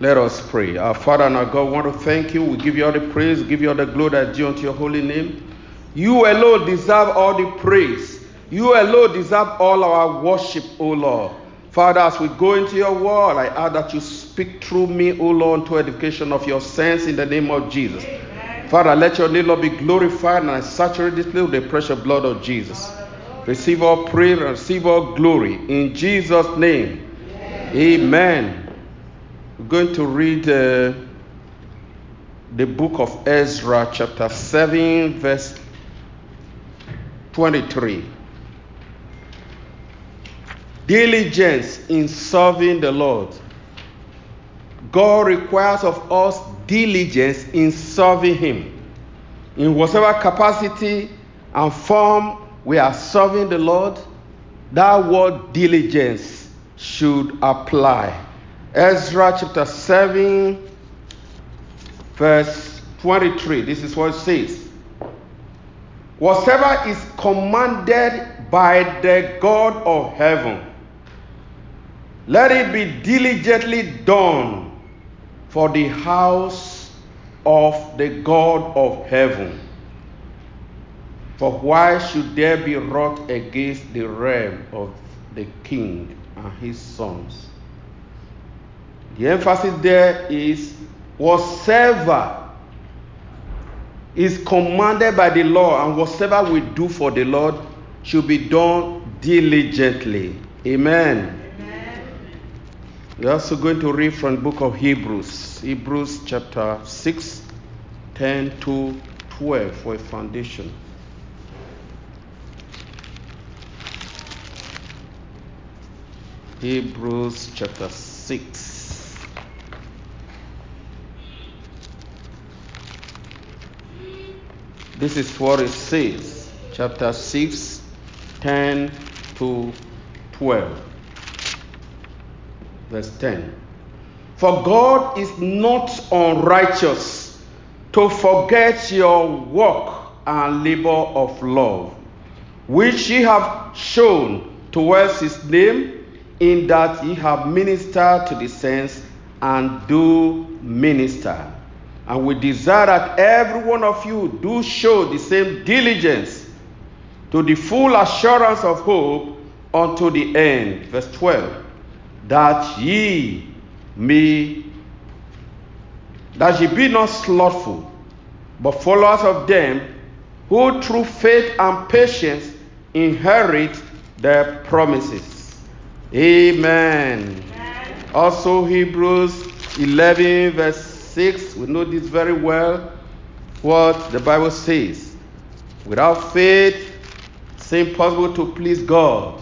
Let us pray. Our Father and our God, we want to thank you. We give you all the praise, give you all the glory that due unto your holy name. You alone deserve all the praise. You alone deserve all our worship, O Lord. Father, as we go into your word, I ask that you speak through me, O Lord, to edification of your saints in the name of Jesus. Amen. Father, let your name, Lord, be glorified and I saturate this place with the precious blood of Jesus. Receive all praise and receive all glory. In Jesus' name. Amen. Amen. We're going to read uh, the book of Ezra, chapter 7, verse 23. Diligence in serving the Lord. God requires of us diligence in serving Him. In whatever capacity and form we are serving the Lord, that word diligence should apply. Ezra chapter 7, verse 23. This is what it says. Whatever is commanded by the God of heaven, let it be diligently done for the house of the God of heaven. For why should there be wrath against the realm of the king and his sons? The emphasis there is whatever is commanded by the law and whatever we do for the Lord should be done diligently. Amen. Amen. We're also going to read from the book of Hebrews, Hebrews chapter 6, 10 to 12 for a foundation. Hebrews chapter 6. This is what it says, chapter 6, 10 to 12. Verse 10. For God is not unrighteous to forget your work and labor of love, which ye have shown towards his name in that ye have ministered to the saints and do minister. And we desire that every one of you do show the same diligence to the full assurance of hope unto the end. Verse 12. That ye may, that ye be not slothful, but followers of them who through faith and patience inherit their promises. Amen. Amen. Also, Hebrews 11, verse 6, we know this very well. What the Bible says without faith, it's impossible to please God.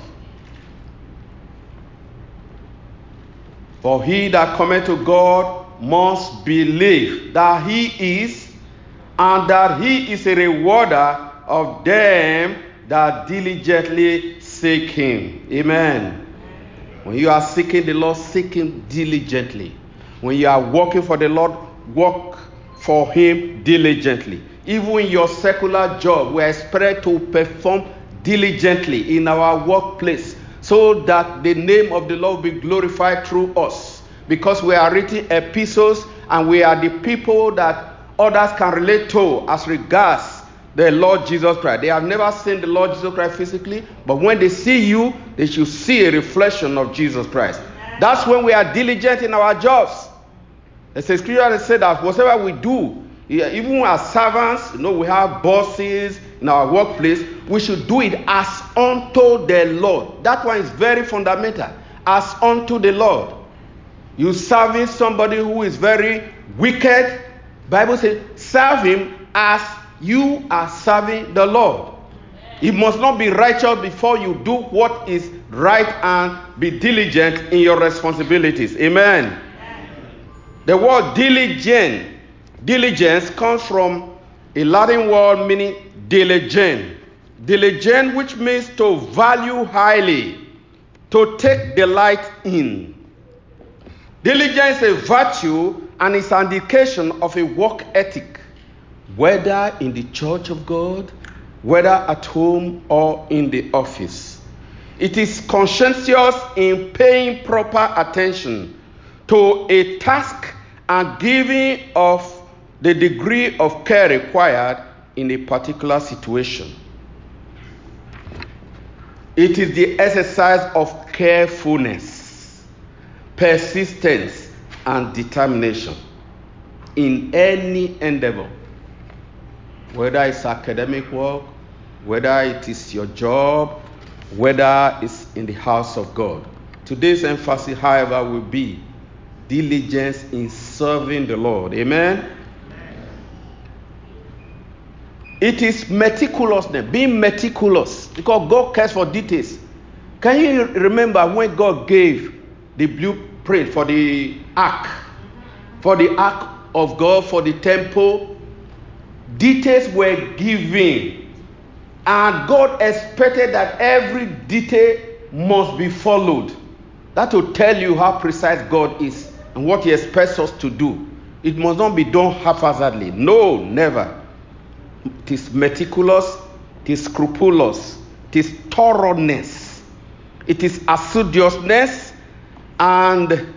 For he that cometh to God must believe that he is, and that he is a rewarder of them that diligently seek him. Amen. When you are seeking the Lord, seek Him diligently. When you are working for the Lord, work for Him diligently. Even your secular job, we are expected to perform diligently in our workplace so that the name of the Lord be glorified through us. Because we are written epistles and we are the people that others can relate to as regards the Lord Jesus Christ. They have never seen the Lord Jesus Christ physically, but when they see you, they should see a reflection of Jesus Christ. That's when we are diligent in our jobs. It's a scripture that said that whatever we do, even as servants, you know, we have bosses in our workplace, we should do it as unto the Lord. That one is very fundamental. As unto the Lord. You serving somebody who is very wicked, Bible says, serve him as you are serving the Lord. It must not be righteous before you do what is right and be diligent in your responsibilities. Amen. The word diligent, diligence comes from a Latin word meaning diligent. Diligent, which means to value highly, to take delight in. Diligence is a virtue and is an indication of a work ethic whether in the church of God, whether at home or in the office. It is conscientious in paying proper attention to a task and giving of the degree of care required in a particular situation. It is the exercise of carefulness, persistence, and determination in any endeavor, whether it's academic work, whether it is your job, whether it's in the house of God. Today's emphasis, however, will be diligence in serving the Lord. Amen. It is meticulousness, being meticulous, because God cares for details. Can you remember when God gave the blueprint for the ark, for the ark of God, for the temple? Details were given, and God expected that every detail must be followed. That will tell you how precise God is and what He expects us to do. It must not be done haphazardly. No, never. It is meticulous, it is scrupulous, it is thoroughness, it is assiduousness, and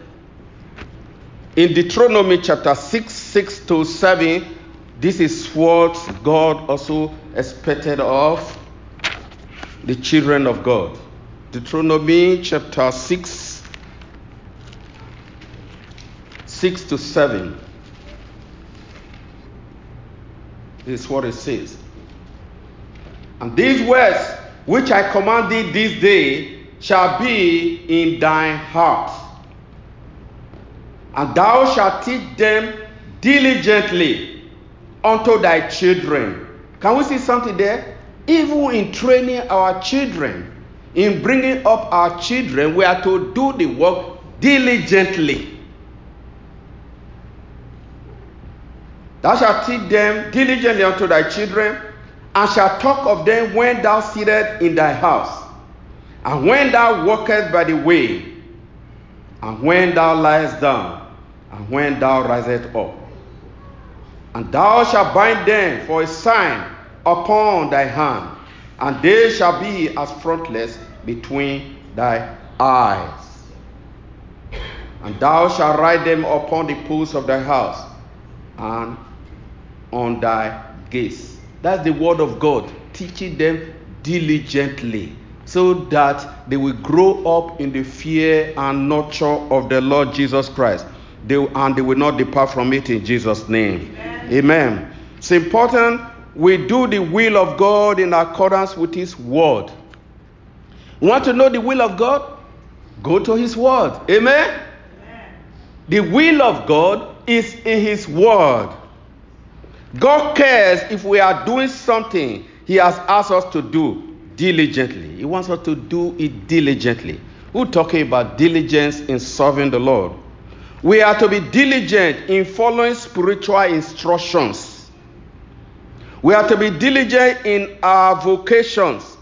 in Deuteronomy chapter 6, 6 to 7, this is what God also expected of the children of God. Deuteronomy chapter 6, 6 to 7. This is what it says. And these words which I command thee this day shall be in thine heart. And thou shalt teach them diligently unto thy children. Can we see something there? Even in training our children, in bringing up our children, we are to do the work diligently. Thou shalt teach them diligently unto thy children, and shalt talk of them when thou sittest in thy house, and when thou walkest by the way, and when thou liest down, and when thou risest up. And thou shalt bind them for a sign upon thy hand, and they shall be as frontlets between thy eyes. And thou shalt write them upon the posts of thy house, and on thy gaze. That's the word of God, teaching them diligently so that they will grow up in the fear and nurture of the Lord Jesus Christ. They, and they will not depart from it in Jesus' name. Amen. Amen. It's important we do the will of God in accordance with His word. You want to know the will of God? Go to His word. Amen. Amen. The will of God is in His word. God cares if we are doing something He has asked us to do diligently. He wants us to do it diligently. We're talking about diligence in serving the Lord. We are to be diligent in following spiritual instructions. We are to be diligent in our vocations.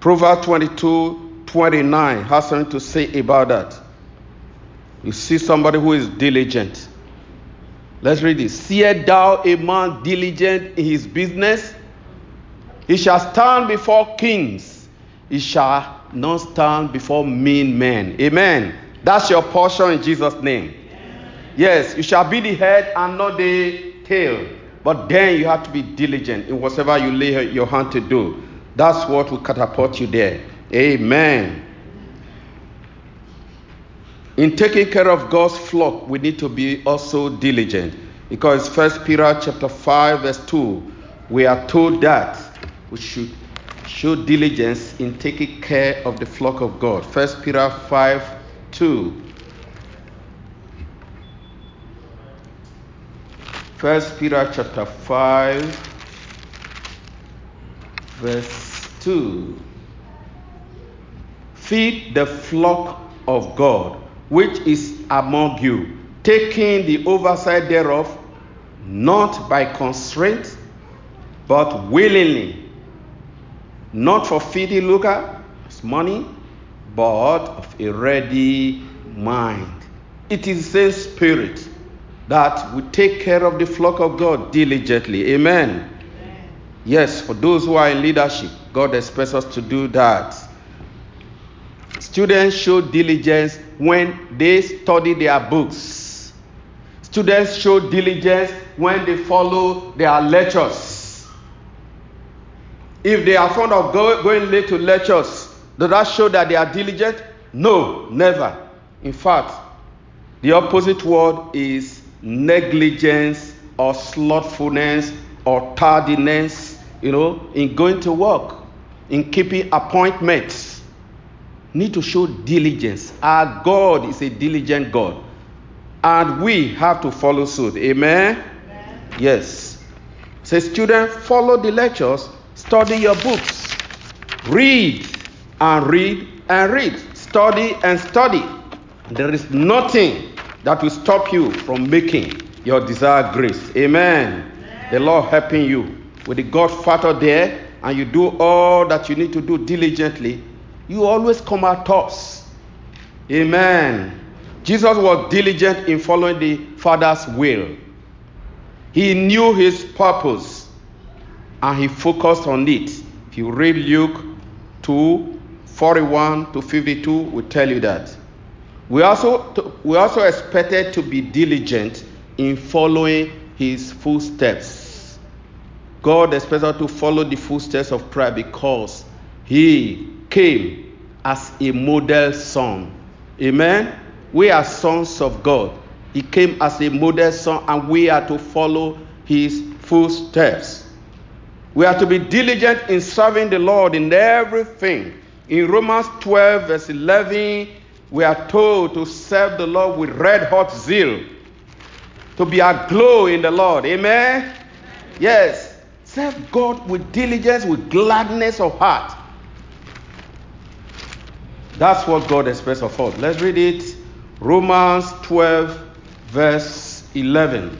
Proverbs 22 29 has something to say about that. You see somebody who is diligent. Let's read this. Seest thou a man diligent in his business? He shall stand before kings. He shall not stand before mean men. Amen. That's your portion in Jesus' name. Yes, you shall be the head and not the tail. But then you have to be diligent in whatever you lay your hand to do. That's what will catapult you there. Amen. In taking care of God's flock, we need to be also diligent. Because First Peter chapter 5, verse 2, we are told that we should show diligence in taking care of the flock of God. First Peter 5, 2. First Peter chapter 5, verse 2. Feed the flock of God which is among you, taking the oversight thereof, not by constraint, but willingly, not for feeding lucre, as money, but of a ready mind. It is the same spirit that we take care of the flock of God diligently. Amen. Amen. Yes, for those who are in leadership, God expects us to do that. Students show diligence when they study their books. Students show diligence when they follow their lectures. If they are fond of go, going late to lectures, does that show that they are diligent? No, never. In fact, the opposite word is negligence or slothfulness or tardiness, you know, in going to work, in keeping appointments. Need to show diligence. Our God is a diligent God. And we have to follow suit. Amen? Amen. Yes. Say, student, follow the lectures, study your books, read and read and read, study and study. There is nothing that will stop you from making your desired grace. Amen. Amen. The Lord helping you with the God factor there, and you do all that you need to do diligently, you always come out tops. Amen. Jesus was diligent in following the Father's will. He knew his purpose and he focused on it. If you read Luke 2 41 to 52, will tell you that. We also, we also expected to be diligent in following his footsteps. God expects us to follow the footsteps of prayer because he came as a model son. Amen. We are sons of God. He came as a model son, and we are to follow his footsteps. We are to be diligent in serving the Lord in everything. In Romans 12, verse 11, we are told to serve the Lord with red hot zeal, to be aglow in the Lord. Amen? Amen? Yes. Serve God with diligence, with gladness of heart. That's what God expects of us. Let's read it. Romans 12, verse 11.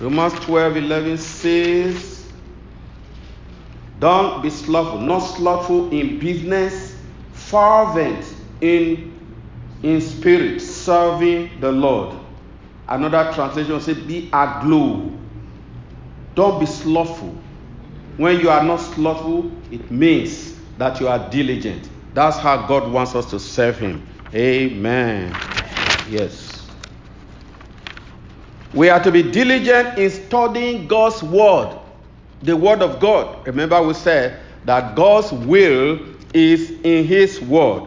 Romans 12, 11 says, don't be slothful, not slothful in business, fervent in, in spirit, serving the Lord. Another translation says, be aglow. Don't be slothful. When you are not slothful, it means that you are diligent. That's how God wants us to serve Him. Amen. Yes. We are to be diligent in studying God's Word the Word of God. Remember, we said that God's will is in His Word.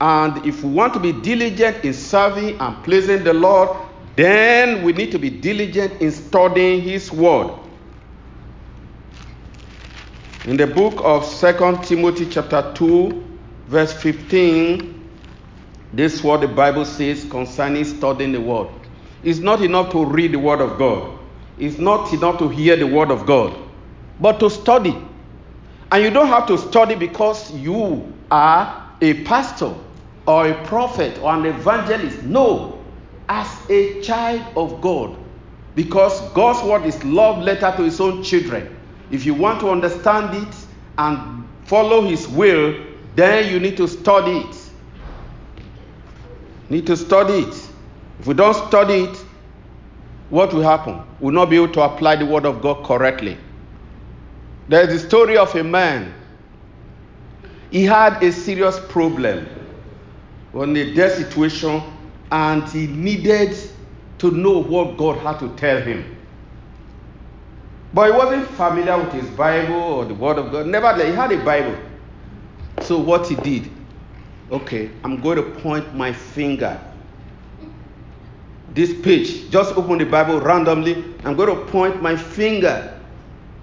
And if we want to be diligent in serving and pleasing the Lord, then we need to be diligent in studying His Word. In the book of Second Timothy, chapter 2, verse 15, this is what the Bible says concerning studying the Word. It's not enough to read the Word of God, it's not enough to hear the Word of God but to study. And you don't have to study because you are a pastor or a prophet or an evangelist. No, as a child of God. Because God's word is love letter to his own children. If you want to understand it and follow his will, then you need to study it. Need to study it. If we don't study it, what will happen? We'll not be able to apply the word of God correctly. There's the story of a man. He had a serious problem on a death situation, and he needed to know what God had to tell him. But he wasn't familiar with his Bible or the Word of God. Nevertheless, he had a Bible. So what he did, okay, I'm going to point my finger. This page, just open the Bible randomly. I'm going to point my finger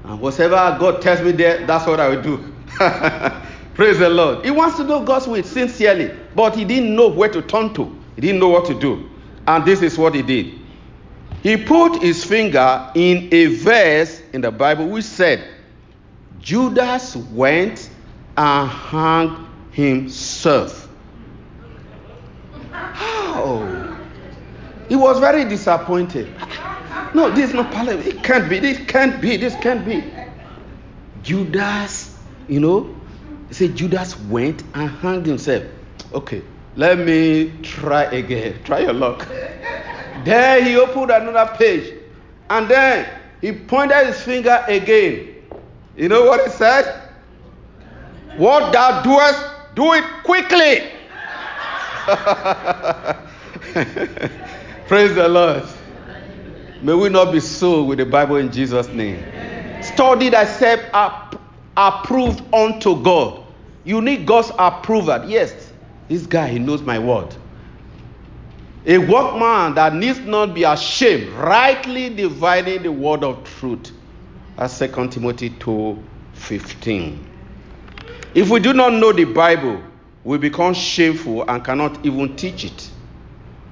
and whatever God tells me there, that's what I will do. Praise the Lord. He wants to know God's will sincerely, but he didn't know where to turn to. He didn't know what to do. And this is what he did. He put his finger in a verse in the Bible which said, Judas went and hung himself. How? He was very disappointed. No, this is not parliament. It can't be. This can't be. This can't be. Judas, you know, say Judas went and hanged himself. Okay, let me try again. Try your luck. then he opened another page. And then he pointed his finger again. You know what he said? What thou doest, do it quickly. Praise the Lord. May we not be so with the Bible in Jesus' name. Study thyself up, approved unto God. You need God's approval. Yes, this guy, he knows my word. A workman that needs not be ashamed, rightly dividing the word of truth. That's 2 Timothy 2 15. If we do not know the Bible, we become shameful and cannot even teach it.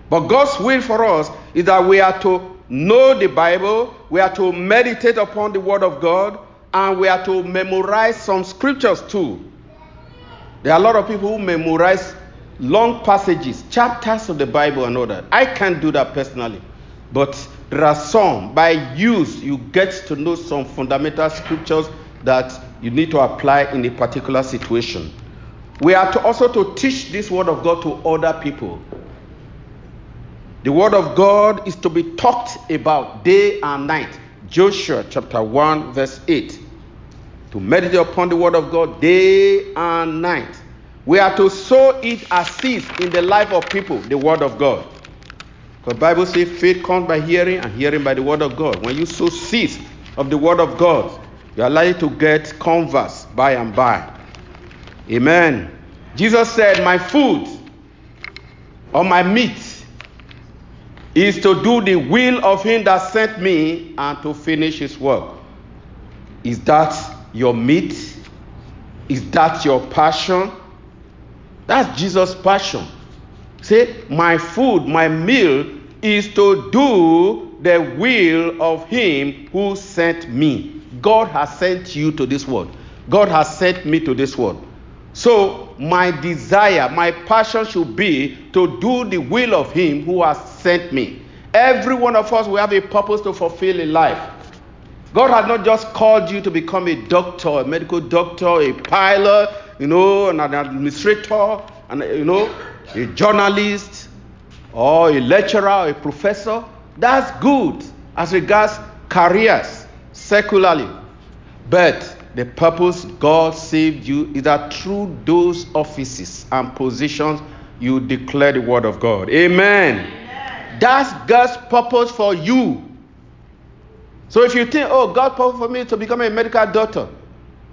But God's will for us is that we are to know the Bible, we are to meditate upon the Word of God, and we are to memorize some scriptures too. There are a lot of people who memorize long passages, chapters of the Bible, and all that. I can't do that personally. But there are some, by use, you get to know some fundamental scriptures that you need to apply in a particular situation. We are to also to teach this word of God to other people. The word of God is to be talked about day and night. Joshua chapter 1 verse 8. To meditate upon the word of God day and night. We are to sow it as seeds in the life of people, the word of God. The Bible says faith comes by hearing and hearing by the word of God. When you sow seeds of the word of God, you are likely to get converts by and by. Amen. Jesus said, My food or my meat is to do the will of him that sent me and to finish his work. Is that your meat? Is that your passion? That's Jesus' passion. Say, My food, my meal is to do the will of him who sent me. God has sent you to this world. God has sent me to this world. So, my desire, my passion should be to do the will of Him who has sent me. Every one of us will have a purpose to fulfill in life. God has not just called you to become a doctor, a medical doctor, a pilot, you know, an administrator, and you know, a journalist, or a lecturer, or a professor. That's good as regards careers secularly. But the purpose God saved you is that through those offices and positions you declare the word of God. Amen. Amen. That's God's purpose for you. So if you think, oh, God purpose for me to become a medical doctor,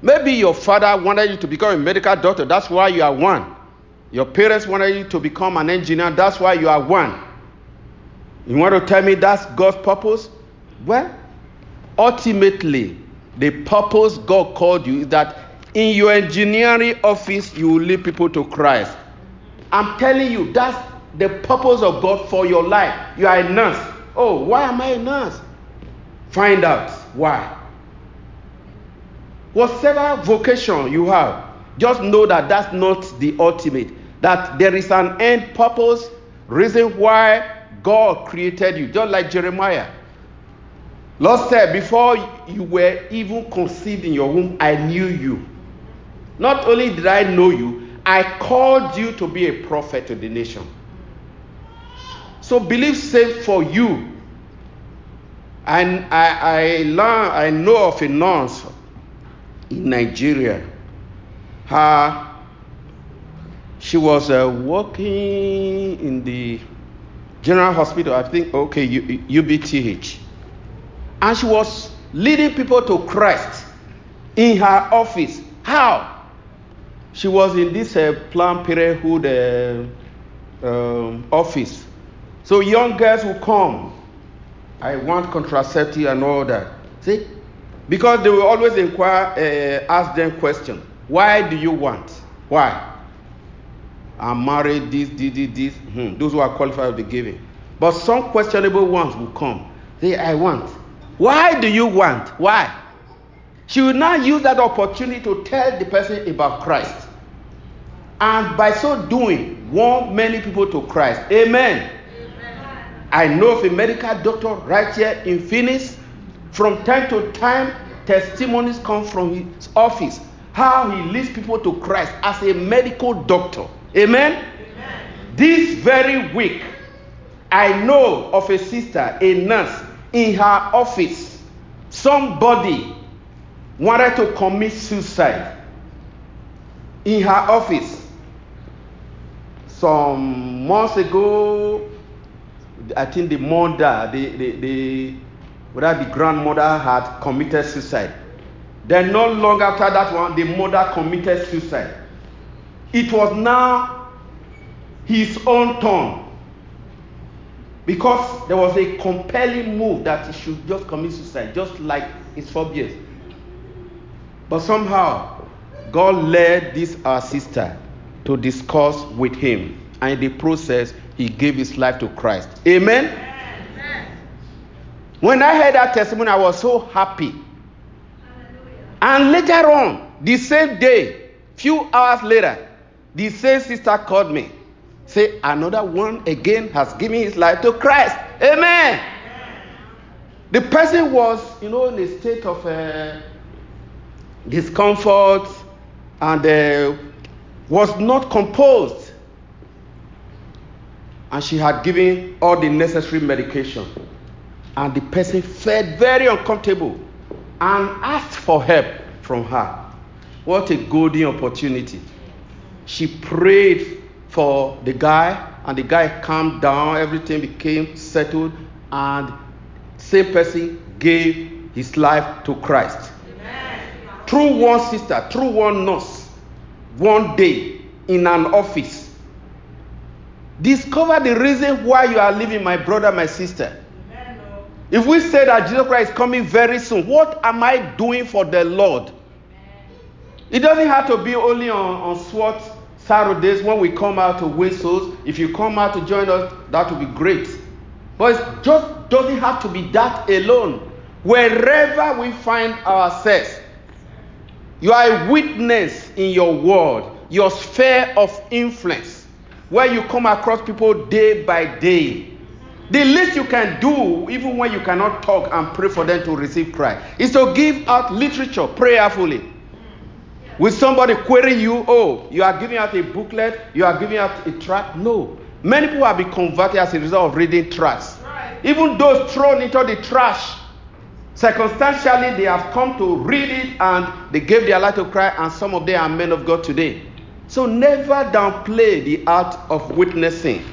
maybe your father wanted you to become a medical doctor. That's why you are one. Your parents wanted you to become an engineer. That's why you are one. You want to tell me that's God's purpose? Well, ultimately, the purpose God called you is that in your engineering office, you will lead people to Christ. I'm telling you, that's the purpose of God for your life. You are a nurse. Oh, why am I a nurse? Find out why. Whatever vocation you have, just know that that's not the ultimate. That there is an end purpose, reason why God created you. Just like Jeremiah. Lord said, Before you were even conceived in your womb, I knew you. Not only did I know you, I called you to be a prophet to the nation. So believe safe for you. And I, I, learn, I know of a nurse in Nigeria. Her, she was uh, working in the general hospital, I think, okay, UBTH and she was leading people to Christ in her office. How? She was in this uh, Planned Parenthood uh, um, office. So young girls would come. I want contraceptive and all that. See? Because they will always inquire, uh, ask them questions. Why do you want? Why? I'm married, this, this, this, this. Hmm. Those who are qualified will be given. But some questionable ones will come. Say, I want. Why do you want? Why? She will now use that opportunity to tell the person about Christ. And by so doing, warn many people to Christ. Amen. I know of a medical doctor right here in Phoenix. From time to time, testimonies come from his office how he leads people to Christ as a medical doctor. Amen? Amen. This very week, I know of a sister, a nurse, in her office somebody wanted to commit suicide in her office. Some months ago, I think the mother, the, the, the, whether the grandmother had committed suicide. Then, not long after that one, the mother committed suicide. It was now his own turn because there was a compelling move that he should just commit suicide, just like his forebears. But somehow, God led this our sister to discuss with him, and in the process, he gave his life to Christ. Amen. Amen. When I heard that testimony, I was so happy. And later on, the same day, few hours later, the same sister called me. Say, another one again has given his life to Christ. Amen. The person was, you know, in a state of uh, discomfort and uh, was not composed. And she had given all the necessary medication. And the person felt very uncomfortable and asked for help from her. What a golden opportunity. She prayed for the guy, and the guy calmed down, everything became settled, and same person gave his life to Christ. Amen. Through one sister, through one nurse, one day in an office. Discover the reason why you are leaving, my brother, my sister. If we say that Jesus Christ is coming very soon, what am I doing for the Lord? It doesn't have to be only on, on SWAT Saturdays when we come out to whistles. If you come out to join us, that would be great. But it just doesn't have to be that alone. Wherever we find ourselves, you are a witness in your world, your sphere of influence, where you come across people day by day. The least you can do, even when you cannot talk and pray for them to receive Christ, is to give out literature prayerfully. With somebody querying you? Oh, you are giving out a booklet, you are giving out a tract? No. Many people have been converted as a result of reading tracts. Right. Even those thrown into the trash, circumstantially, they have come to read it and they gave their life to Christ, and some of them are men of God today. So never downplay the art of witnessing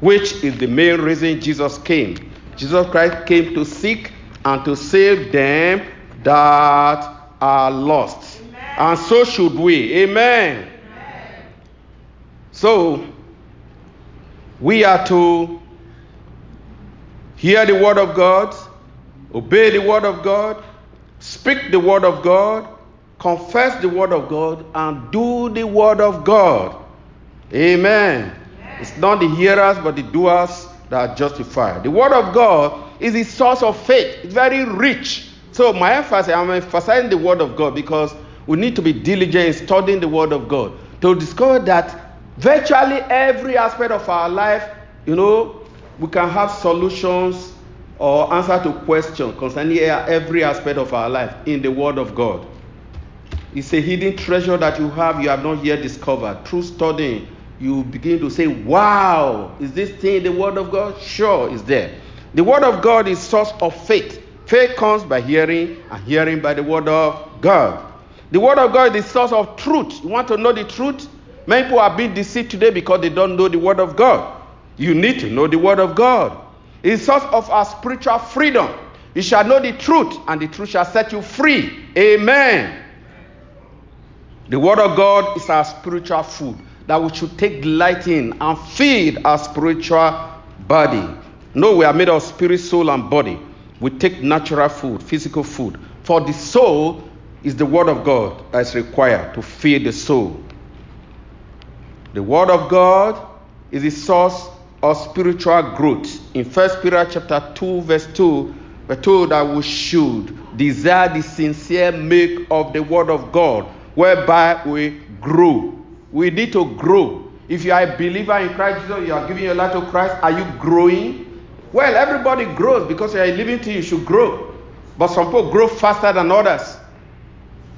which is the main reason Jesus came. Jesus Christ came to seek and to save them that are lost. Amen. And so should we. Amen. Amen. So, we are to hear the word of God, obey the word of God, speak the word of God, confess the word of God, and do the word of God. Amen. It's not the hearers, but the doers that are justified. The Word of God is the source of faith. It's very rich. So my emphasis, I'm emphasizing the Word of God because we need to be diligent in studying the Word of God to discover that virtually every aspect of our life, you know, we can have solutions or answer to questions concerning every aspect of our life in the Word of God. It's a hidden treasure that you have, you have not yet discovered through studying you begin to say, Wow, is this thing the Word of God? Sure, it's there. The Word of God is source of faith. Faith comes by hearing, and hearing by the Word of God. The Word of God is the source of truth. You want to know the truth? Many people are being deceived today because they don't know the Word of God. You need to know the Word of God. It's source of our spiritual freedom. You shall know the truth, and the truth shall set you free. Amen. The Word of God is our spiritual food that we should take delight in and feed our spiritual body. No, we are made of spirit, soul, and body. We take natural food, physical food. For the soul is the word of God that is required to feed the soul. The word of God is the source of spiritual growth. In 1 Peter chapter 2, verse 2, we're told that we should desire the sincere milk of the word of God, whereby we grow we need to grow. If you are a believer in Christ Jesus, you are giving your life to Christ, are you growing? Well, everybody grows because you are living to you should grow. But some people grow faster than others.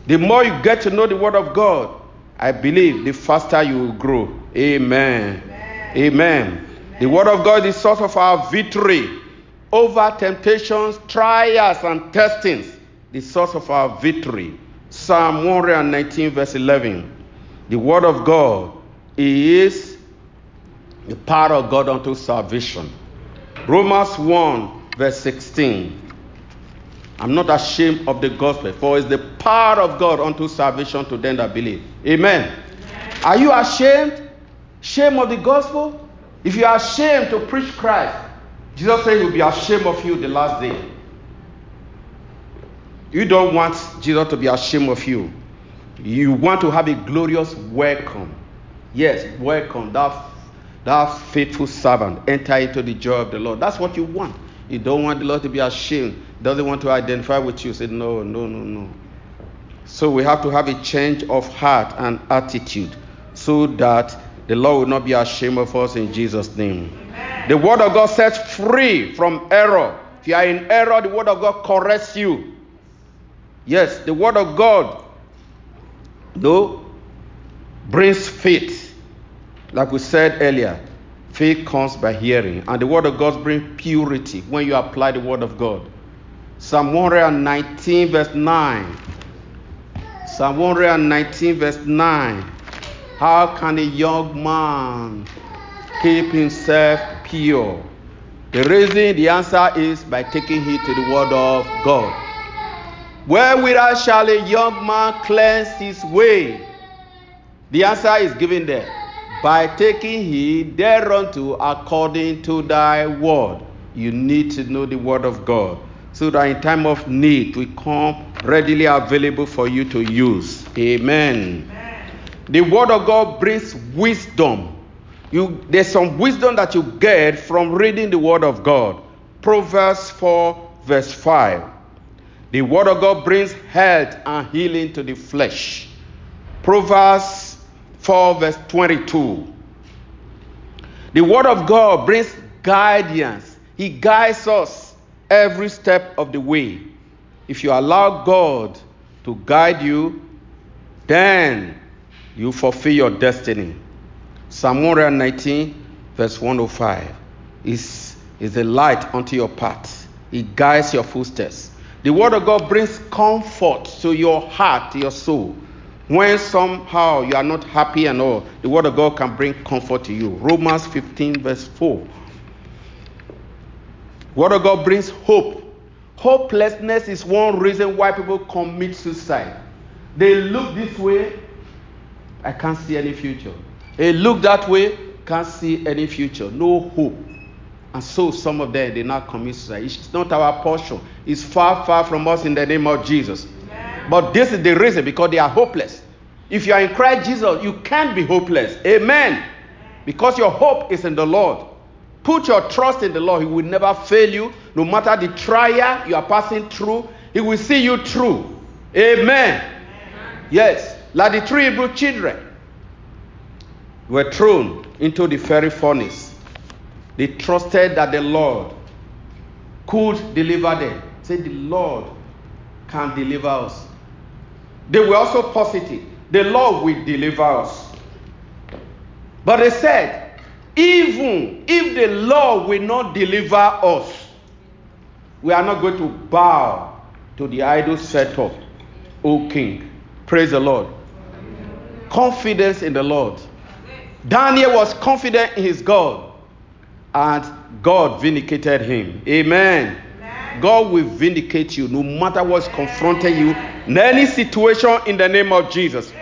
The more you get to know the Word of God, I believe the faster you will grow. Amen. Amen. Amen. The Word of God is the source of our victory over temptations, trials, and testings. The source of our victory. Psalm 119, verse 11. The word of God is the power of God unto salvation. Romans 1, verse 16. I'm not ashamed of the gospel, for it's the power of God unto salvation to them that believe. Amen. Amen. Are you ashamed? Shame of the gospel? If you are ashamed to preach Christ, Jesus said he will be ashamed of you the last day. You don't want Jesus to be ashamed of you. You want to have a glorious welcome. Yes, welcome. That, that faithful servant. Enter into the joy of the Lord. That's what you want. You don't want the Lord to be ashamed. Doesn't want to identify with you. Say, no, no, no, no. So we have to have a change of heart and attitude so that the Lord will not be ashamed of us in Jesus' name. Amen. The word of God sets free from error. If you are in error, the word of God corrects you. Yes, the word of God, though, brings faith. Like we said earlier, faith comes by hearing, and the word of God brings purity when you apply the word of God. Psalm 119, verse 9. Psalm 119, verse 9. How can a young man keep himself pure? The reason, the answer is by taking heed to the word of God. Wherewith shall a young man cleanse his way? The answer is given there. By taking heed thereunto according to thy word. You need to know the word of God so that in time of need we come readily available for you to use. Amen. Amen. The word of God brings wisdom. You, there's some wisdom that you get from reading the word of God. Proverbs 4, verse 5. The word of God brings health and healing to the flesh. Proverbs 4, verse 22. The word of God brings guidance. He guides us every step of the way. If you allow God to guide you, then you fulfill your destiny. Psalm 119, verse 105 is, is a light unto your path, it guides your footsteps. The word of God brings comfort to your heart, your soul. When somehow you are not happy and all, the word of God can bring comfort to you. Romans 15, verse 4 Word of God brings hope. Hopelessness is one reason why people commit suicide. They look this way, I can't see any future. They look that way, can't see any future. No hope. And so some of them, they not commit suicide. It's not our portion. It's far, far from us in the name of Jesus. Amen. But this is the reason because they are hopeless. If you are in Christ Jesus, you can't be hopeless. Amen. Because your hope is in the Lord. Put your trust in the Lord. He will never fail you. No matter the trial you are passing through, He will see you through. Amen. Amen. Yes. Like the three Hebrew children were thrown into the fiery furnace. They trusted that the Lord could deliver them. Say, the Lord can deliver us. They were also positive. The Lord will deliver us. But they said, even if the Lord will not deliver us, we are not going to bow to the idol set up, O King. Praise the Lord. Confidence in the Lord. Daniel was confident in his God, and God vindicated him. Amen. Amen. God will vindicate you no matter what's confronting you in any situation in the name of Jesus.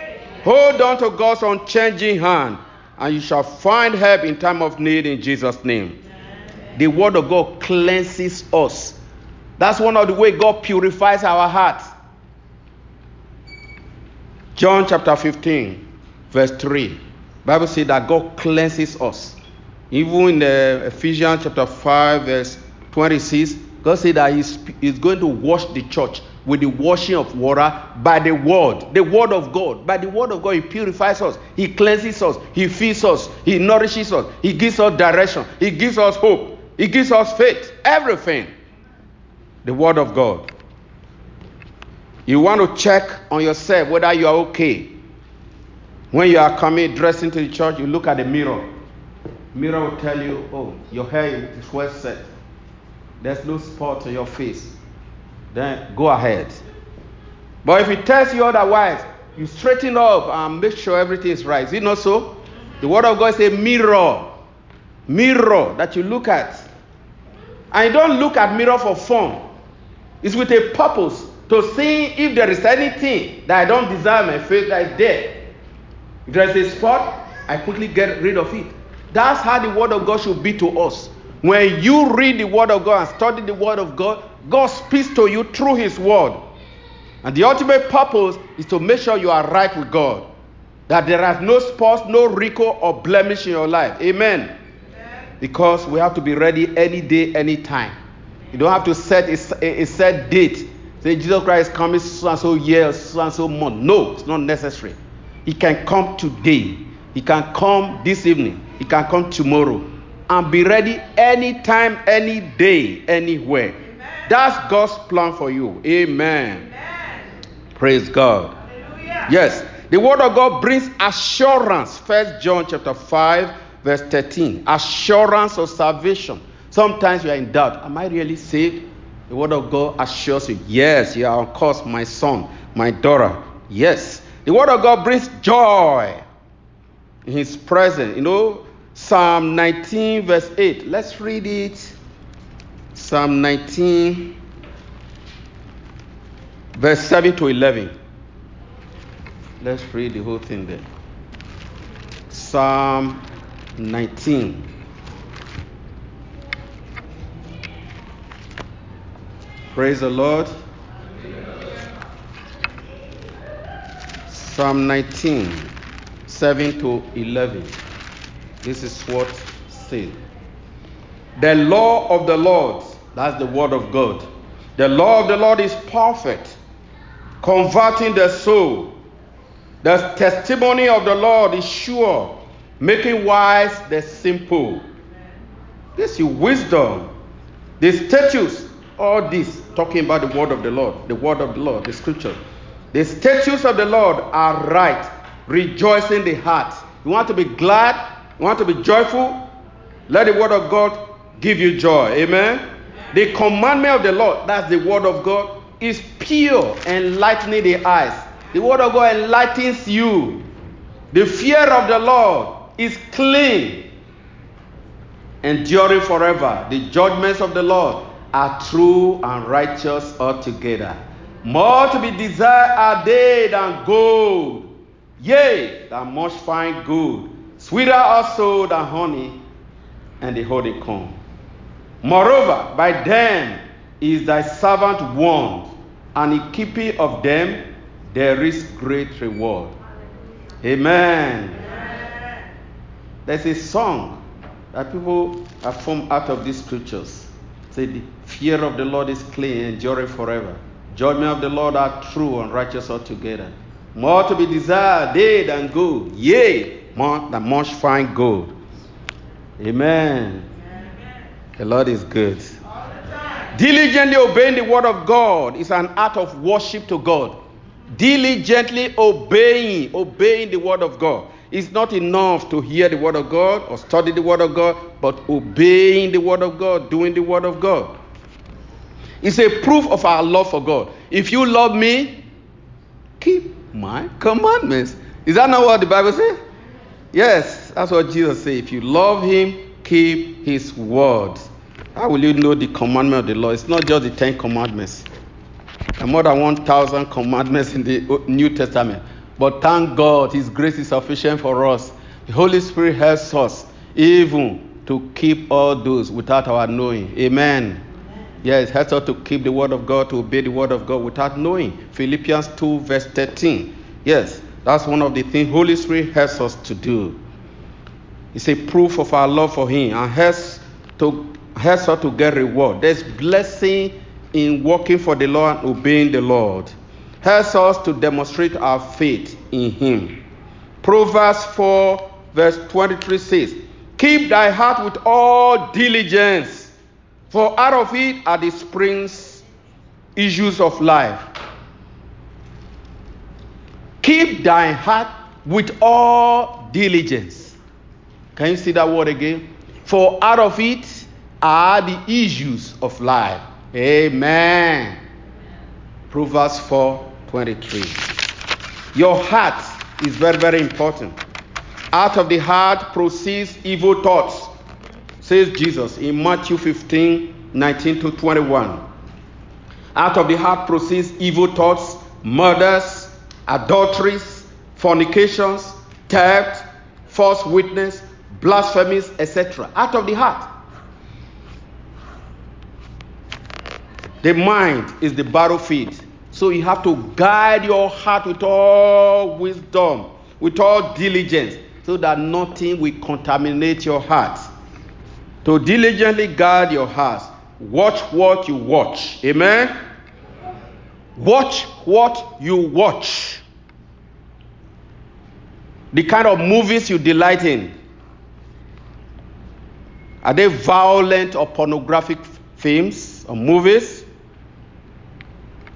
Hold on to God's unchanging hand and you shall find help in time of need in Jesus' name. Amen. The word of God cleanses us. That's one of the way God purifies our heart. John chapter 15, verse 3. Bible says that God cleanses us. Even in the Ephesians chapter 5, verse 26, God said that he's, he's going to wash the church with the washing of water by the word, the word of God. By the word of God, He purifies us, He cleanses us, He feeds us, He nourishes us, He gives us direction, He gives us hope, He gives us faith, everything. The word of God. You want to check on yourself whether you are okay. When you are coming, dressed into the church, you look at the mirror. Mirror will tell you, oh, your hair is well set. There's no spot on your face then go ahead. But if it tells you otherwise, you straighten up and make sure everything is right. Is it not so? The word of God is a mirror. Mirror that you look at. And you don't look at mirror for fun. It's with a purpose to see if there is anything that I don't desire my face that is there. If there is a spot, I quickly get rid of it. That's how the word of God should be to us. When you read the word of God and study the word of God, God speaks to you through his word. And the ultimate purpose is to make sure you are right with God. That there is no spots, no wrinkle or blemish in your life. Amen. Amen. Because we have to be ready any day, any time. You don't have to set a, a, a set date. Say Jesus Christ is coming so and so year, so and so month. No, it's not necessary. He can come today. He can come this evening. He can come tomorrow. And be ready anytime, any day, anywhere. Amen. That's God's plan for you. Amen. Amen. Praise God. Hallelujah. Yes. The word of God brings assurance. First John chapter 5, verse 13. Assurance of salvation. Sometimes you are in doubt. Am I really saved? The word of God assures you, yes, you are of course my son, my daughter. Yes. The word of God brings joy in his presence. You know, Psalm 19, verse 8. Let's read it. Psalm 19, verse 7 to 11. Let's read the whole thing there. Psalm 19. Praise the Lord. Psalm 19, 7 to 11. This is what says. The law of the Lord, that's the word of God. The law of the Lord is perfect, converting the soul. The testimony of the Lord is sure, making wise the simple. This is wisdom. The statutes, all this, talking about the word of the Lord, the word of the Lord, the scripture. The statutes of the Lord are right, rejoicing the heart. You want to be glad? Want to be joyful? Let the word of God give you joy. Amen. The commandment of the Lord, that's the word of God, is pure, enlightening the eyes. The word of God enlightens you. The fear of the Lord is clean, enduring forever. The judgments of the Lord are true and righteous altogether. More to be desired are they than gold, yea, than much fine gold, sweeter also than honey and the honeycomb. Moreover, by them is thy servant warned, and in keeping of them there is great reward. Amen. Amen. There's a song that people have formed out of these scriptures. Say, the fear of the Lord is clean, enduring forever. Judgment of the Lord are true and righteous altogether. More to be desired, they than gold, yea, more much fine gold. Amen. Amen. The Lord is good. Diligently obeying the word of God is an act of worship to God diligently obeying, obeying the word of God. It's not enough to hear the word of God or study the word of God, but obeying the word of God, doing the word of God. It's a proof of our love for God. If you love me, keep my commandments. Is that not what the Bible says? Yes, that's what Jesus said. If you love him, keep his word. How will you know the commandment of the law? It's not just the Ten Commandments and more than 1,000 commandments in the New Testament. But thank God, His grace is sufficient for us. The Holy Spirit helps us even to keep all those without our knowing. Amen. Amen. Yes, helps us to keep the Word of God, to obey the Word of God without knowing. Philippians 2, verse 13. Yes, that's one of the things Holy Spirit helps us to do. It's a proof of our love for Him and helps to helps us to get reward. There's blessing in working for the Lord and obeying the Lord helps us to demonstrate our faith in Him. Proverbs 4, verse 23 says, Keep thy heart with all diligence, for out of it are the springs, issues of life. Keep thy heart with all diligence. Can you see that word again? For out of it are the issues of life. Amen. Proverbs 4, 23. Your heart is very, very important. Out of the heart proceeds evil thoughts, says Jesus in Matthew 15 19 to 21. Out of the heart proceeds evil thoughts, murders, adulteries, fornications, theft, false witness, blasphemies, etc. Out of the heart. The mind is the battlefield. So you have to guide your heart with all wisdom, with all diligence, so that nothing will contaminate your heart. To diligently guard your heart, watch what you watch. Amen. Watch what you watch. The kind of movies you delight in. Are they violent or pornographic films or movies?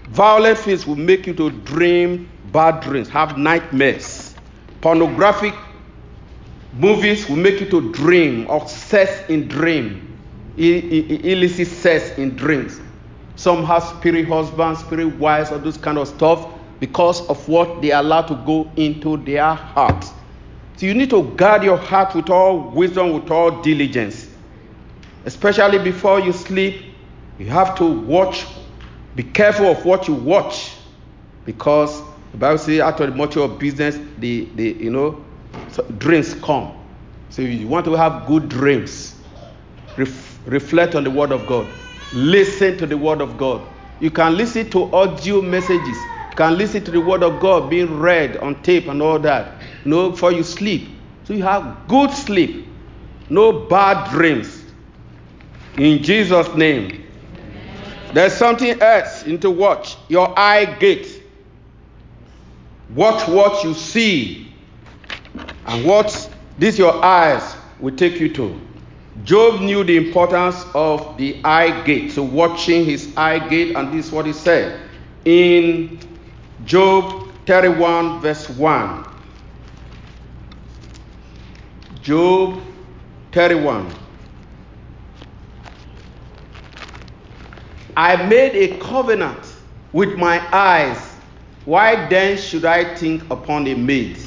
Violent films will make you to dream bad dreams, have nightmares. Pornographic movies will make you to dream of sex in dream, illicit sex in dreams. Some have spirit husbands, spirit wives, or those kind of stuff because of what they allow to go into their heart. So you need to guard your heart with all wisdom, with all diligence. Especially before you sleep, you have to watch be careful of what you watch because the Bible says, after the much of business, the, the you know, so dreams come. So you want to have good dreams. Ref, reflect on the Word of God. Listen to the Word of God. You can listen to audio messages. You can listen to the Word of God being read on tape and all that. You know, before you sleep. So you have good sleep. No bad dreams. In Jesus' name. There's something else into watch. Your eye gate. Watch what you see. And what this your eyes will take you to. Job knew the importance of the eye gate. So watching his eye gate, and this is what he said. In Job 31, verse 1. Job 31. I made a covenant with my eyes. Why then should I think upon a maid?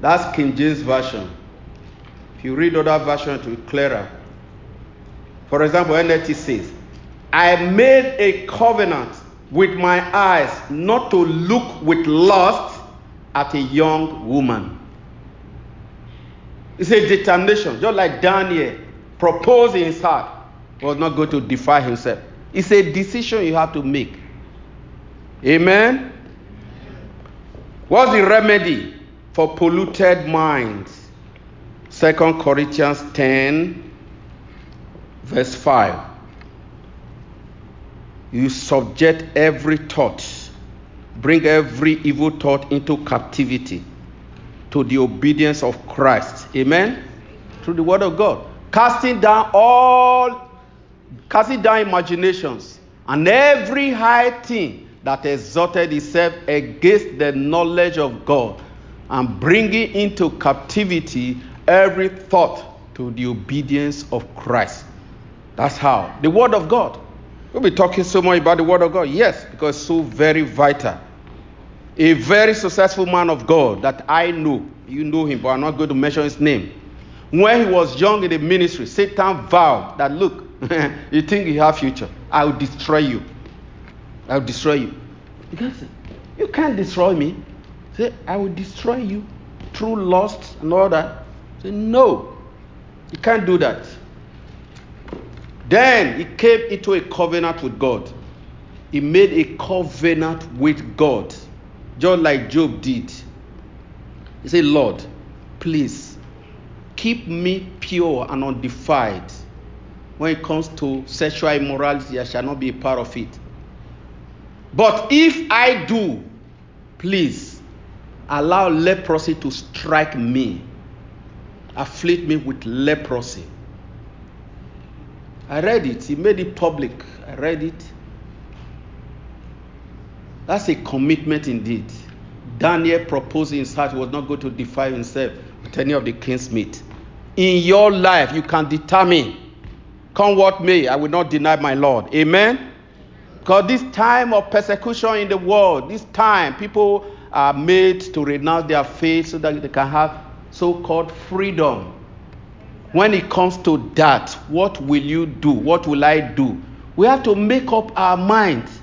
That's King James Version. You read other versions, it will be clearer. For example, NLT says, I made a covenant with my eyes not to look with lust at a young woman. It's a determination, just like Daniel proposing his heart was not going to defy himself. It's a decision you have to make. Amen. What's the remedy for polluted minds? Second Corinthians 10, verse 5. You subject every thought, bring every evil thought into captivity to the obedience of Christ. Amen. Through the word of God. Casting down all casting down imaginations and every high thing that exalted itself against the knowledge of God, and bringing into captivity every thought to the obedience of Christ. That's how. The Word of God. We'll be talking so much about the Word of God. Yes, because it's so very vital. A very successful man of God that I know, you know him, but I'm not going to mention his name. When he was young in the ministry, Satan vowed that, look, you think you have future. I will destroy you. I will destroy you. Because you can't destroy me. Say, I will destroy you through lust and all that. Say, no. You can't do that. Then he came into a covenant with God. He made a covenant with God, just like Job did. He said, Lord, please keep me pure and undefiled when it comes to sexual immorality, I shall not be a part of it. But if I do, please allow leprosy to strike me, afflict me with leprosy. I read it, he made it public. I read it. That's a commitment indeed. Daniel proposed in he was not going to defile himself with any of the king's meat. In your life, you can determine Come what may, I will not deny my Lord. Amen. Because this time of persecution in the world, this time, people are made to renounce their faith so that they can have so called freedom. When it comes to that, what will you do? What will I do? We have to make up our minds.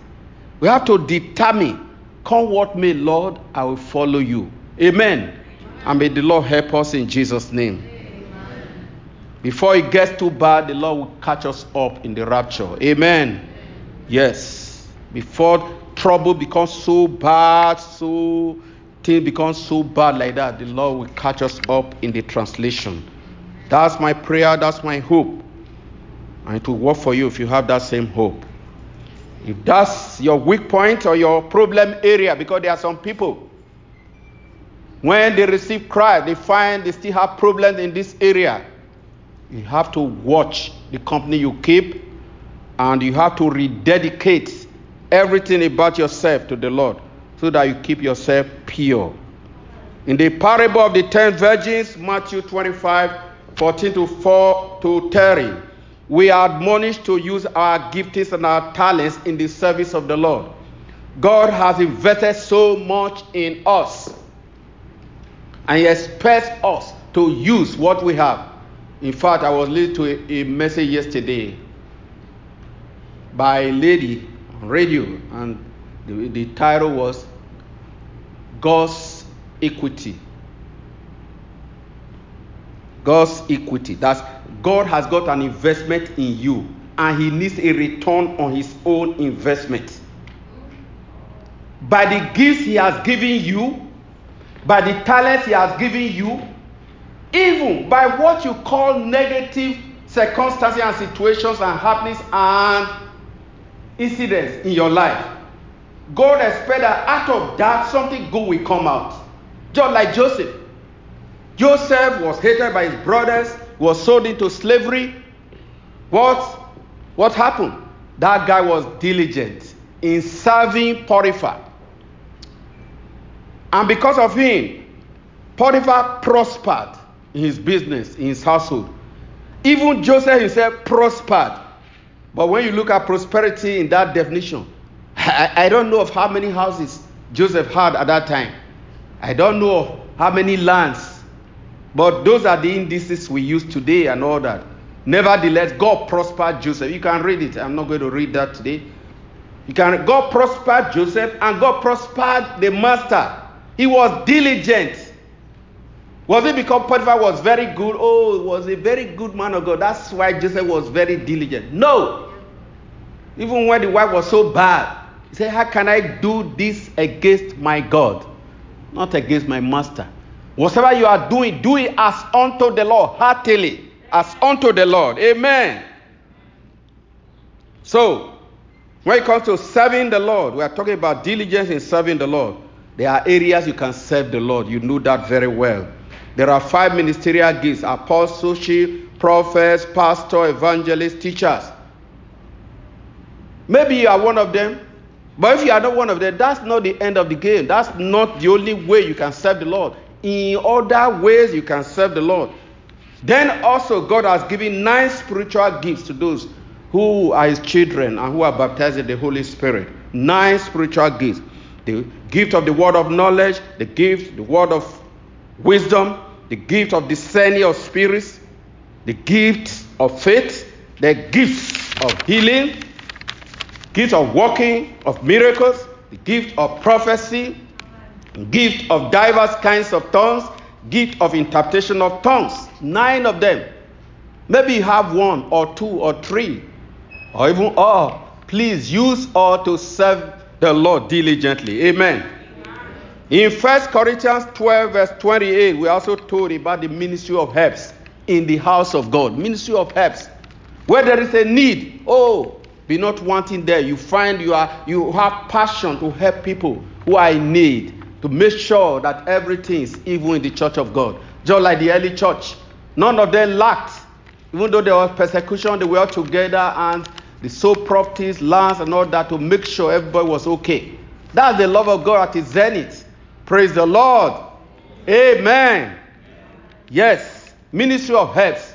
We have to determine, come what may, Lord, I will follow you. Amen. And may the Lord help us in Jesus' name. Before it gets too bad, the Lord will catch us up in the rapture. Amen. Yes. Before trouble becomes so bad, so things becomes so bad like that, the Lord will catch us up in the translation. That's my prayer, that's my hope. And it will work for you if you have that same hope. If that's your weak point or your problem area, because there are some people, when they receive Christ, they find they still have problems in this area. You have to watch the company you keep and you have to rededicate everything about yourself to the Lord so that you keep yourself pure. In the parable of the ten virgins, Matthew 25 14 to 4 to 30, we are admonished to use our giftings and our talents in the service of the Lord. God has invested so much in us, and He expects us to use what we have. In fact, I was listening to a, a message yesterday by a lady on radio, and the, the title was God's Equity. God's equity. That's God has got an investment in you, and He needs a return on His own investment. By the gifts He has given you, by the talents He has given you, even by what you call negative circumstances and situations and happenings and incidents in your life. God expects that out of that something good will come out. Just like Joseph. Joseph was hated by his brothers, was sold into slavery. What? What happened? That guy was diligent in serving Potiphar. And because of him, Potiphar prospered in his business, in his household. Even Joseph himself prospered. But when you look at prosperity in that definition, I, I, don't know of how many houses Joseph had at that time. I don't know how many lands. But those are the indices we use today and all that. Nevertheless, God prospered Joseph. You can read it. I'm not going to read that today. You can God prospered Joseph and God prospered the master. He was diligent. Was it because Potiphar was very good? Oh, was a very good man of God. That's why Joseph was very diligent. No. Even when the wife was so bad, he said, How can I do this against my God? Not against my master. Whatever you are doing, do it as unto the Lord, heartily, as unto the Lord. Amen. So, when it comes to serving the Lord, we are talking about diligence in serving the Lord. There are areas you can serve the Lord. You know that very well. There are five ministerial gifts apostleship, prophets, pastor, evangelist, teachers. Maybe you are one of them, but if you are not one of them, that's not the end of the game. That's not the only way you can serve the Lord. In other ways, you can serve the Lord. Then also, God has given nine spiritual gifts to those who are His children and who are baptized in the Holy Spirit. Nine spiritual gifts the gift of the word of knowledge, the gift, the word of wisdom, the gift of discerning of spirits, the gift of faith, the gift of healing, gift of working of miracles, the gift of prophecy, gift of diverse kinds of tongues, gift of interpretation of tongues. Nine of them. Maybe you have one or two or three or even all. Please use all to serve the Lord diligently. Amen. In 1 Corinthians 12, verse 28, we also told about the ministry of helps in the house of God. Ministry of helps. Where there is a need, oh, be not wanting there. You find you are you have passion to help people who are in need, to make sure that everything is even in the church of God. Just like the early church. None of them lacked. Even though there was persecution, they were all together and they sold properties, lands, and all that to make sure everybody was okay. That's the love of God at its zenith. Praise the Lord. Amen. Yes, ministry of helps.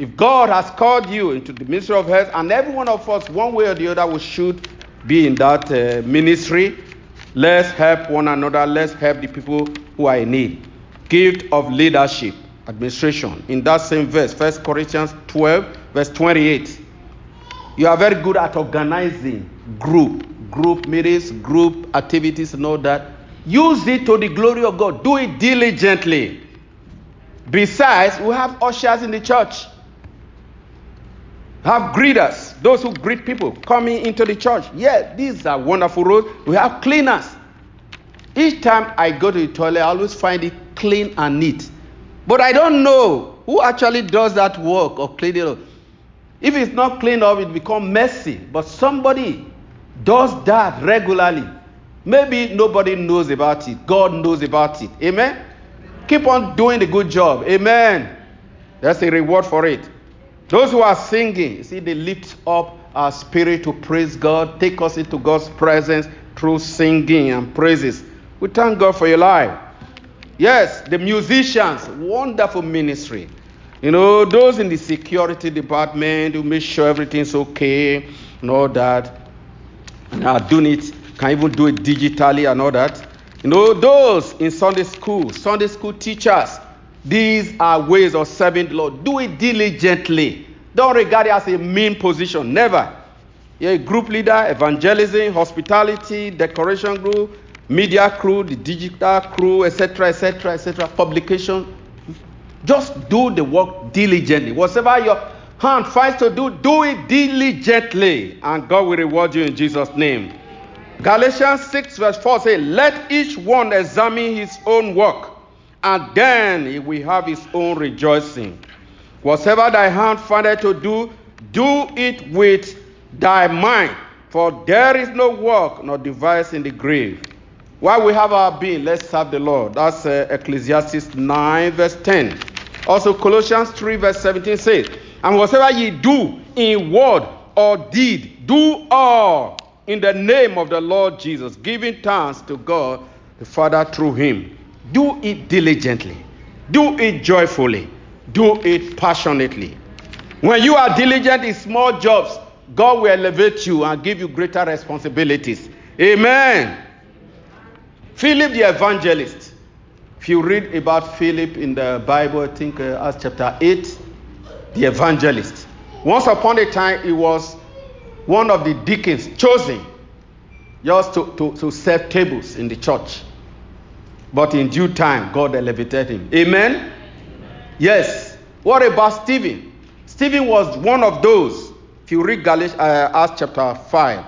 If God has called you into the ministry of health, and every one of us, one way or the other, we should be in that uh, ministry. Let's help one another. Let's help the people who are in need. Gift of leadership, administration. In that same verse, 1 Corinthians 12, verse 28. You are very good at organizing group, group meetings, group activities, and all that. Use it to the glory of God. Do it diligently. Besides, we have ushers in the church. Have greeters, those who greet people coming into the church. Yeah, these are wonderful roads. We have cleaners. Each time I go to the toilet, I always find it clean and neat. But I don't know who actually does that work of cleaning up. If it's not cleaned up, it becomes messy. But somebody does that regularly. Maybe nobody knows about it. God knows about it. Amen? Keep on doing the good job. Amen. That's a reward for it. Those who are singing, see, they lift up our spirit to praise God, take us into God's presence through singing and praises. We thank God for your life. Yes, the musicians, wonderful ministry. You know, those in the security department who make sure everything's okay and all that, and are doing it, can even do it digitally and all that. You know, those in Sunday school, Sunday school teachers, these are ways of serving the Lord. Do it diligently. Don't regard it as a mean position. Never. You're a group leader, evangelism, hospitality, decoration group, media crew, the digital crew, etc., etc., etc., publication. Just do the work diligently. Whatever your hand finds to do, do it diligently, and God will reward you in Jesus' name. Galatians 6, verse 4 says, Let each one examine his own work, and then he will have his own rejoicing. Whatever thy hand findeth to do, do it with thy mind, for there is no work nor device in the grave. While we have our being, let's serve the Lord. That's uh, Ecclesiastes 9, verse 10. Also, Colossians 3, verse 17 says, And whatever ye do in word or deed, do all in the name of the Lord Jesus, giving thanks to God the Father through him. Do it diligently, do it joyfully, do it passionately. When you are diligent in small jobs, God will elevate you and give you greater responsibilities. Amen. Philip the evangelist. If you read about Philip in the Bible, I think uh, chapter 8, the evangelist. Once upon a time, he was one of the deacons chosen just to, to, to serve tables in the church. But in due time, God elevated him. Amen? Amen? Yes. What about Stephen? Stephen was one of those. If you read Galatians, uh, Acts chapter 5,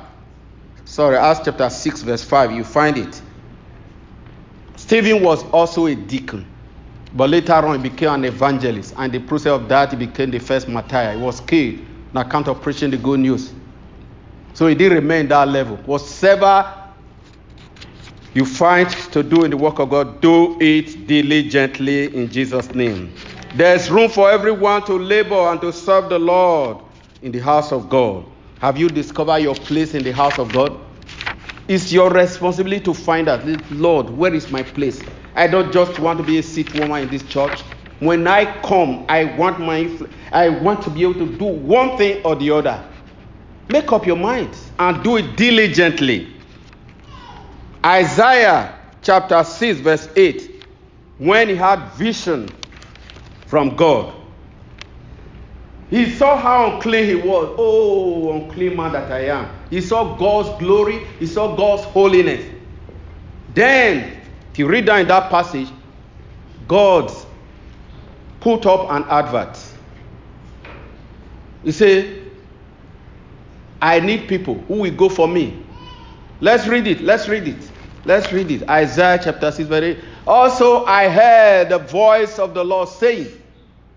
sorry, Acts chapter 6, verse 5, you find it. Stephen was also a deacon. But later on, he became an evangelist. And the process of that, he became the first martyr. He was killed on account of preaching the good news. So he didn't remain that level. Whatever you find to do in the work of God, do it diligently in Jesus' name. There's room for everyone to labor and to serve the Lord in the house of God. Have you discovered your place in the house of God? It's your responsibility to find out, Lord, where is my place? I don't just want to be a seat warmer in this church. When I come, I want my I want to be able to do one thing or the other. Make up your mind and do it diligently. Isaiah chapter 6, verse 8. When he had vision from God, he saw how unclean he was. Oh, unclean man that I am. He saw God's glory, he saw God's holiness. Then, if you read down in that passage, God put up an advert. He said, I need people who will go for me. Let's read it. Let's read it. Let's read it. Isaiah chapter 6, verse 8. Also, I heard the voice of the Lord saying,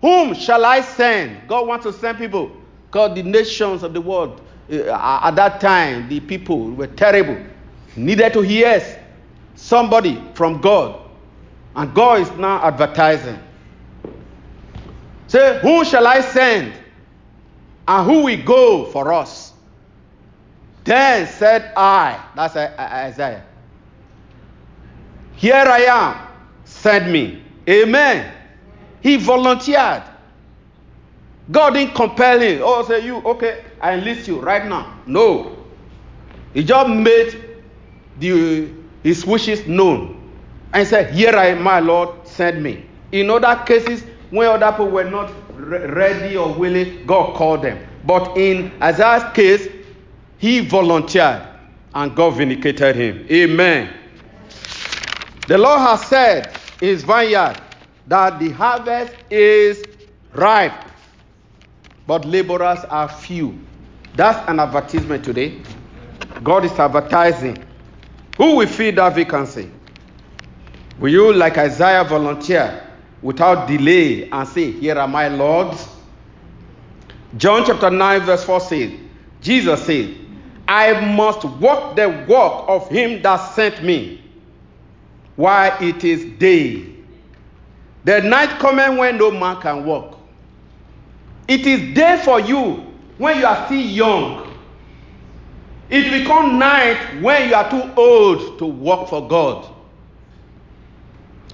Whom shall I send? God wants to send people. God, the nations of the world, uh, at that time, the people were terrible. Needed to hear somebody from God. And God is now advertising. Say, Who shall I send? And who will go for us? Then said I, that's Isaiah, Here I am, send me. Amen. He volunteered. God didn't compel him. Oh, say you, okay, I enlist you right now. No. He just made the, his wishes known and said, Here I am, my Lord, send me. In other cases, when other people were not re- ready or willing, God called them. But in Isaiah's case, he volunteered and God vindicated him. Amen. The Lord has said in his vineyard that the harvest is ripe, but laborers are few. That's an advertisement today. God is advertising. Who will fill that vacancy? Will you, like Isaiah, volunteer without delay and say, Here are my lords? John chapter 9, verse 4 says, Jesus said, I must walk the walk of him that sent me while it is day. The night cometh when no man can walk. It is day for you when you are still young. It becomes night when you are too old to work for God.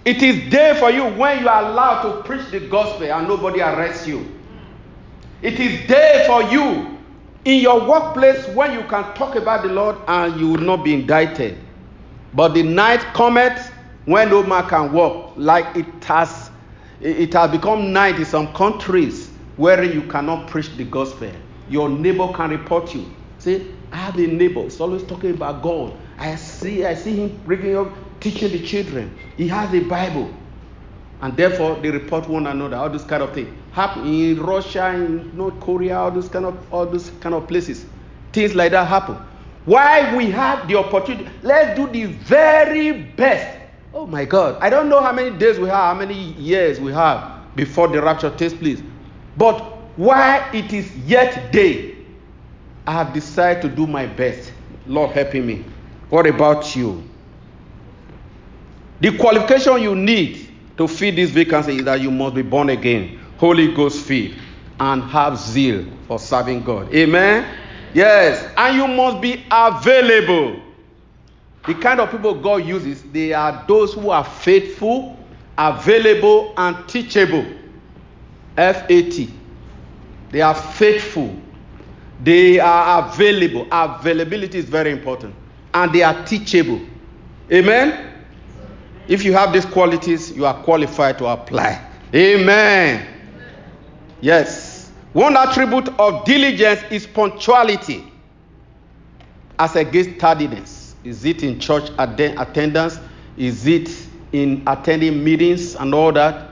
It is day for you when you are allowed to preach the gospel and nobody arrests you. It is day for you in your workplace when you can talk about the Lord and you will not be indicted. But the night cometh when no man can walk, like it has it has become night in some countries where you cannot preach the gospel. Your neighbor can report you. Say, I have a neighbor. He's always talking about God. I see, I see him bringing up, teaching the children. He has a Bible. And therefore, they report one another, all this kind of thing. Happen in Russia, in North Korea, all those kind of all those kind of places. Things like that happen. Why we have the opportunity, let's do the very best. Oh my God. I don't know how many days we have, how many years we have before the rapture takes place. But while it is yet day, I have decided to do my best. Lord helping me. What about you? The qualification you need to fill this vacancy is that you must be born again, Holy Ghost filled, and have zeal for serving God. Amen? Yes. And you must be available. The kind of people God uses, they are those who are faithful, available, and teachable. F A T. They are faithful. They are available. Availability is very important. And they are teachable. Amen? If you have these qualities, you are qualified to apply. Amen. Yes. One attribute of diligence is punctuality as against tardiness. Is it in church attendance? Is it in attending meetings and all that?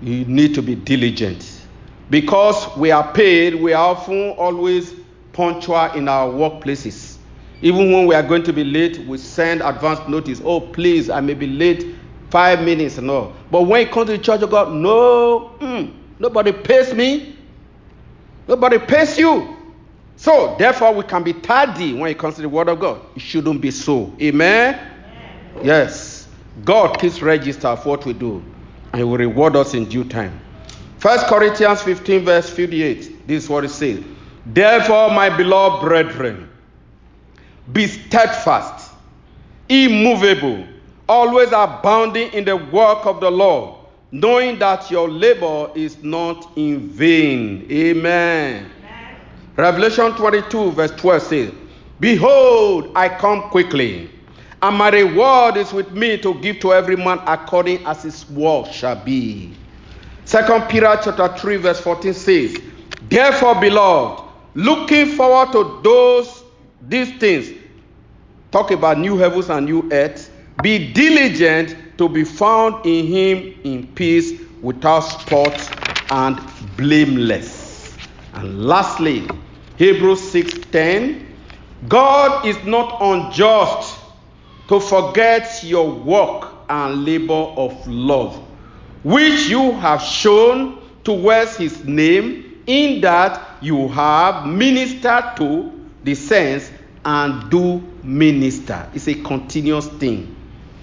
You need to be diligent. Because we are paid, we are often always punctual in our workplaces. Even when we are going to be late, we send advance notice. Oh, please, I may be late five minutes and all. But when it comes to the church of God, no, mm, nobody pays me. Nobody pays you. So, therefore, we can be tardy when it comes to the word of God. It shouldn't be so. Amen? Amen. Yes. God keeps register of what we do, and He will reward us in due time. 1 Corinthians 15, verse 58. This is what it says. Therefore, my beloved brethren, be steadfast, immovable, always abounding in the work of the Lord, knowing that your labor is not in vain. Amen. Revelation 22, verse 12 says, Behold, I come quickly, and my reward is with me to give to every man according as his work shall be. Second Peter chapter 3, verse 14 says, Therefore, beloved, looking forward to those these things. Talk about new heavens and new earth. Be diligent to be found in him in peace, without spot and blameless. And lastly, Hebrews 6:10. God is not unjust to forget your work and labor of love, which you have shown towards his name, in that you have ministered to the saints and do minister. It's a continuous thing.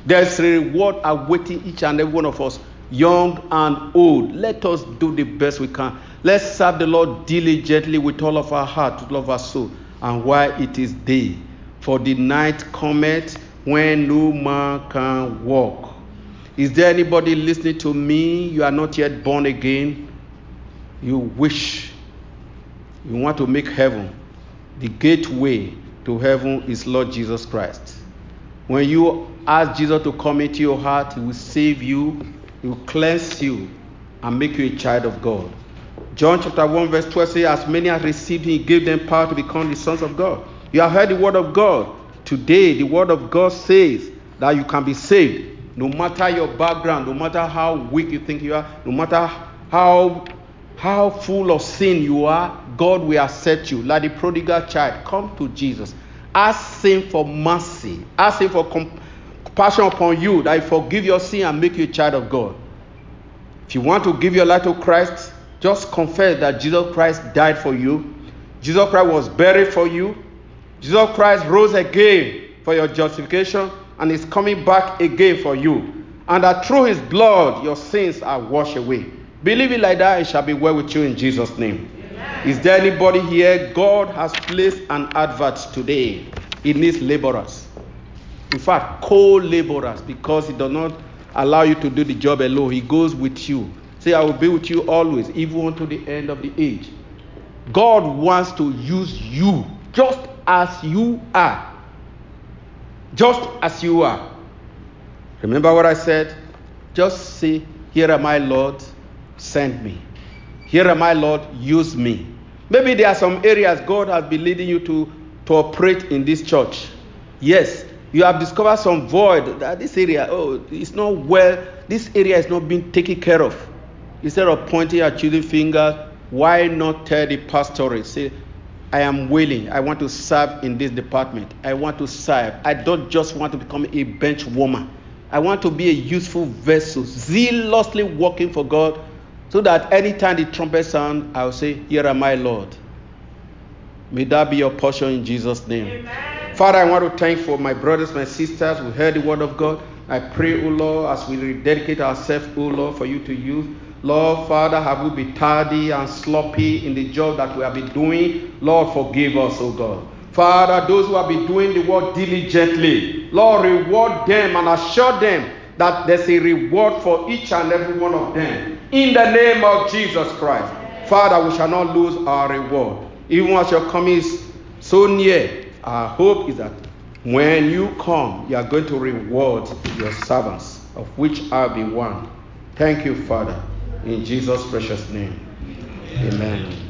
There's a reward awaiting each and every one of us, young and old. Let us do the best we can. Let's serve the Lord diligently with all of our heart, with all of our soul. And while it is day, for the night cometh when no man can walk. Is there anybody listening to me? You are not yet born again. You wish, you want to make heaven the gateway to heaven is Lord Jesus Christ. When you ask Jesus to come into your heart, He will save you, He will cleanse you, and make you a child of God. John chapter 1, verse 12 says, As many as received Him, He gave them power to become the sons of God. You have heard the word of God. Today, the word of God says that you can be saved. No matter your background, no matter how weak you think you are, no matter how how full of sin you are, God will accept you. Like the prodigal child, come to Jesus. Ask Him for mercy. Ask Him for compassion upon you that He forgive your sin and make you a child of God. If you want to give your life to Christ, just confess that Jesus Christ died for you. Jesus Christ was buried for you. Jesus Christ rose again for your justification and is coming back again for you. And that through his blood your sins are washed away. Believe it like that, it shall be well with you in Jesus' name. Is there anybody here? God has placed an advert today. He needs laborers. In fact, co laborers, because He does not allow you to do the job alone. He goes with you. Say, I will be with you always, even unto the end of the age. God wants to use you just as you are. Just as you are. Remember what I said? Just say, Here am I, Lord, send me. Here am I, Lord, use me. Maybe there are some areas God has been leading you to, to operate in this church. Yes, you have discovered some void that this area, oh, it's not well, this area is not being taken care of. Instead of pointing at children finger, why not tell the pastorate, say, I am willing. I want to serve in this department. I want to serve. I don't just want to become a bench woman. I want to be a useful vessel, zealously working for God, so that anytime the trumpet sound, I'll say, Here am I, Lord. May that be your portion in Jesus' name. Amen. Father, I want to thank for my brothers, my sisters who heard the word of God. I pray, O Lord, as we rededicate ourselves, O Lord, for you to use. Lord, Father, have we been tardy and sloppy in the job that we have been doing? Lord, forgive us, O God. Father, those who have been doing the work diligently, Lord, reward them and assure them that there's a reward for each and every one of them. In the name of Jesus Christ. Father, we shall not lose our reward. Even as your coming is so near, our hope is that when you come, you are going to reward your servants, of which I'll be one. Thank you, Father. In Jesus' precious name. Amen.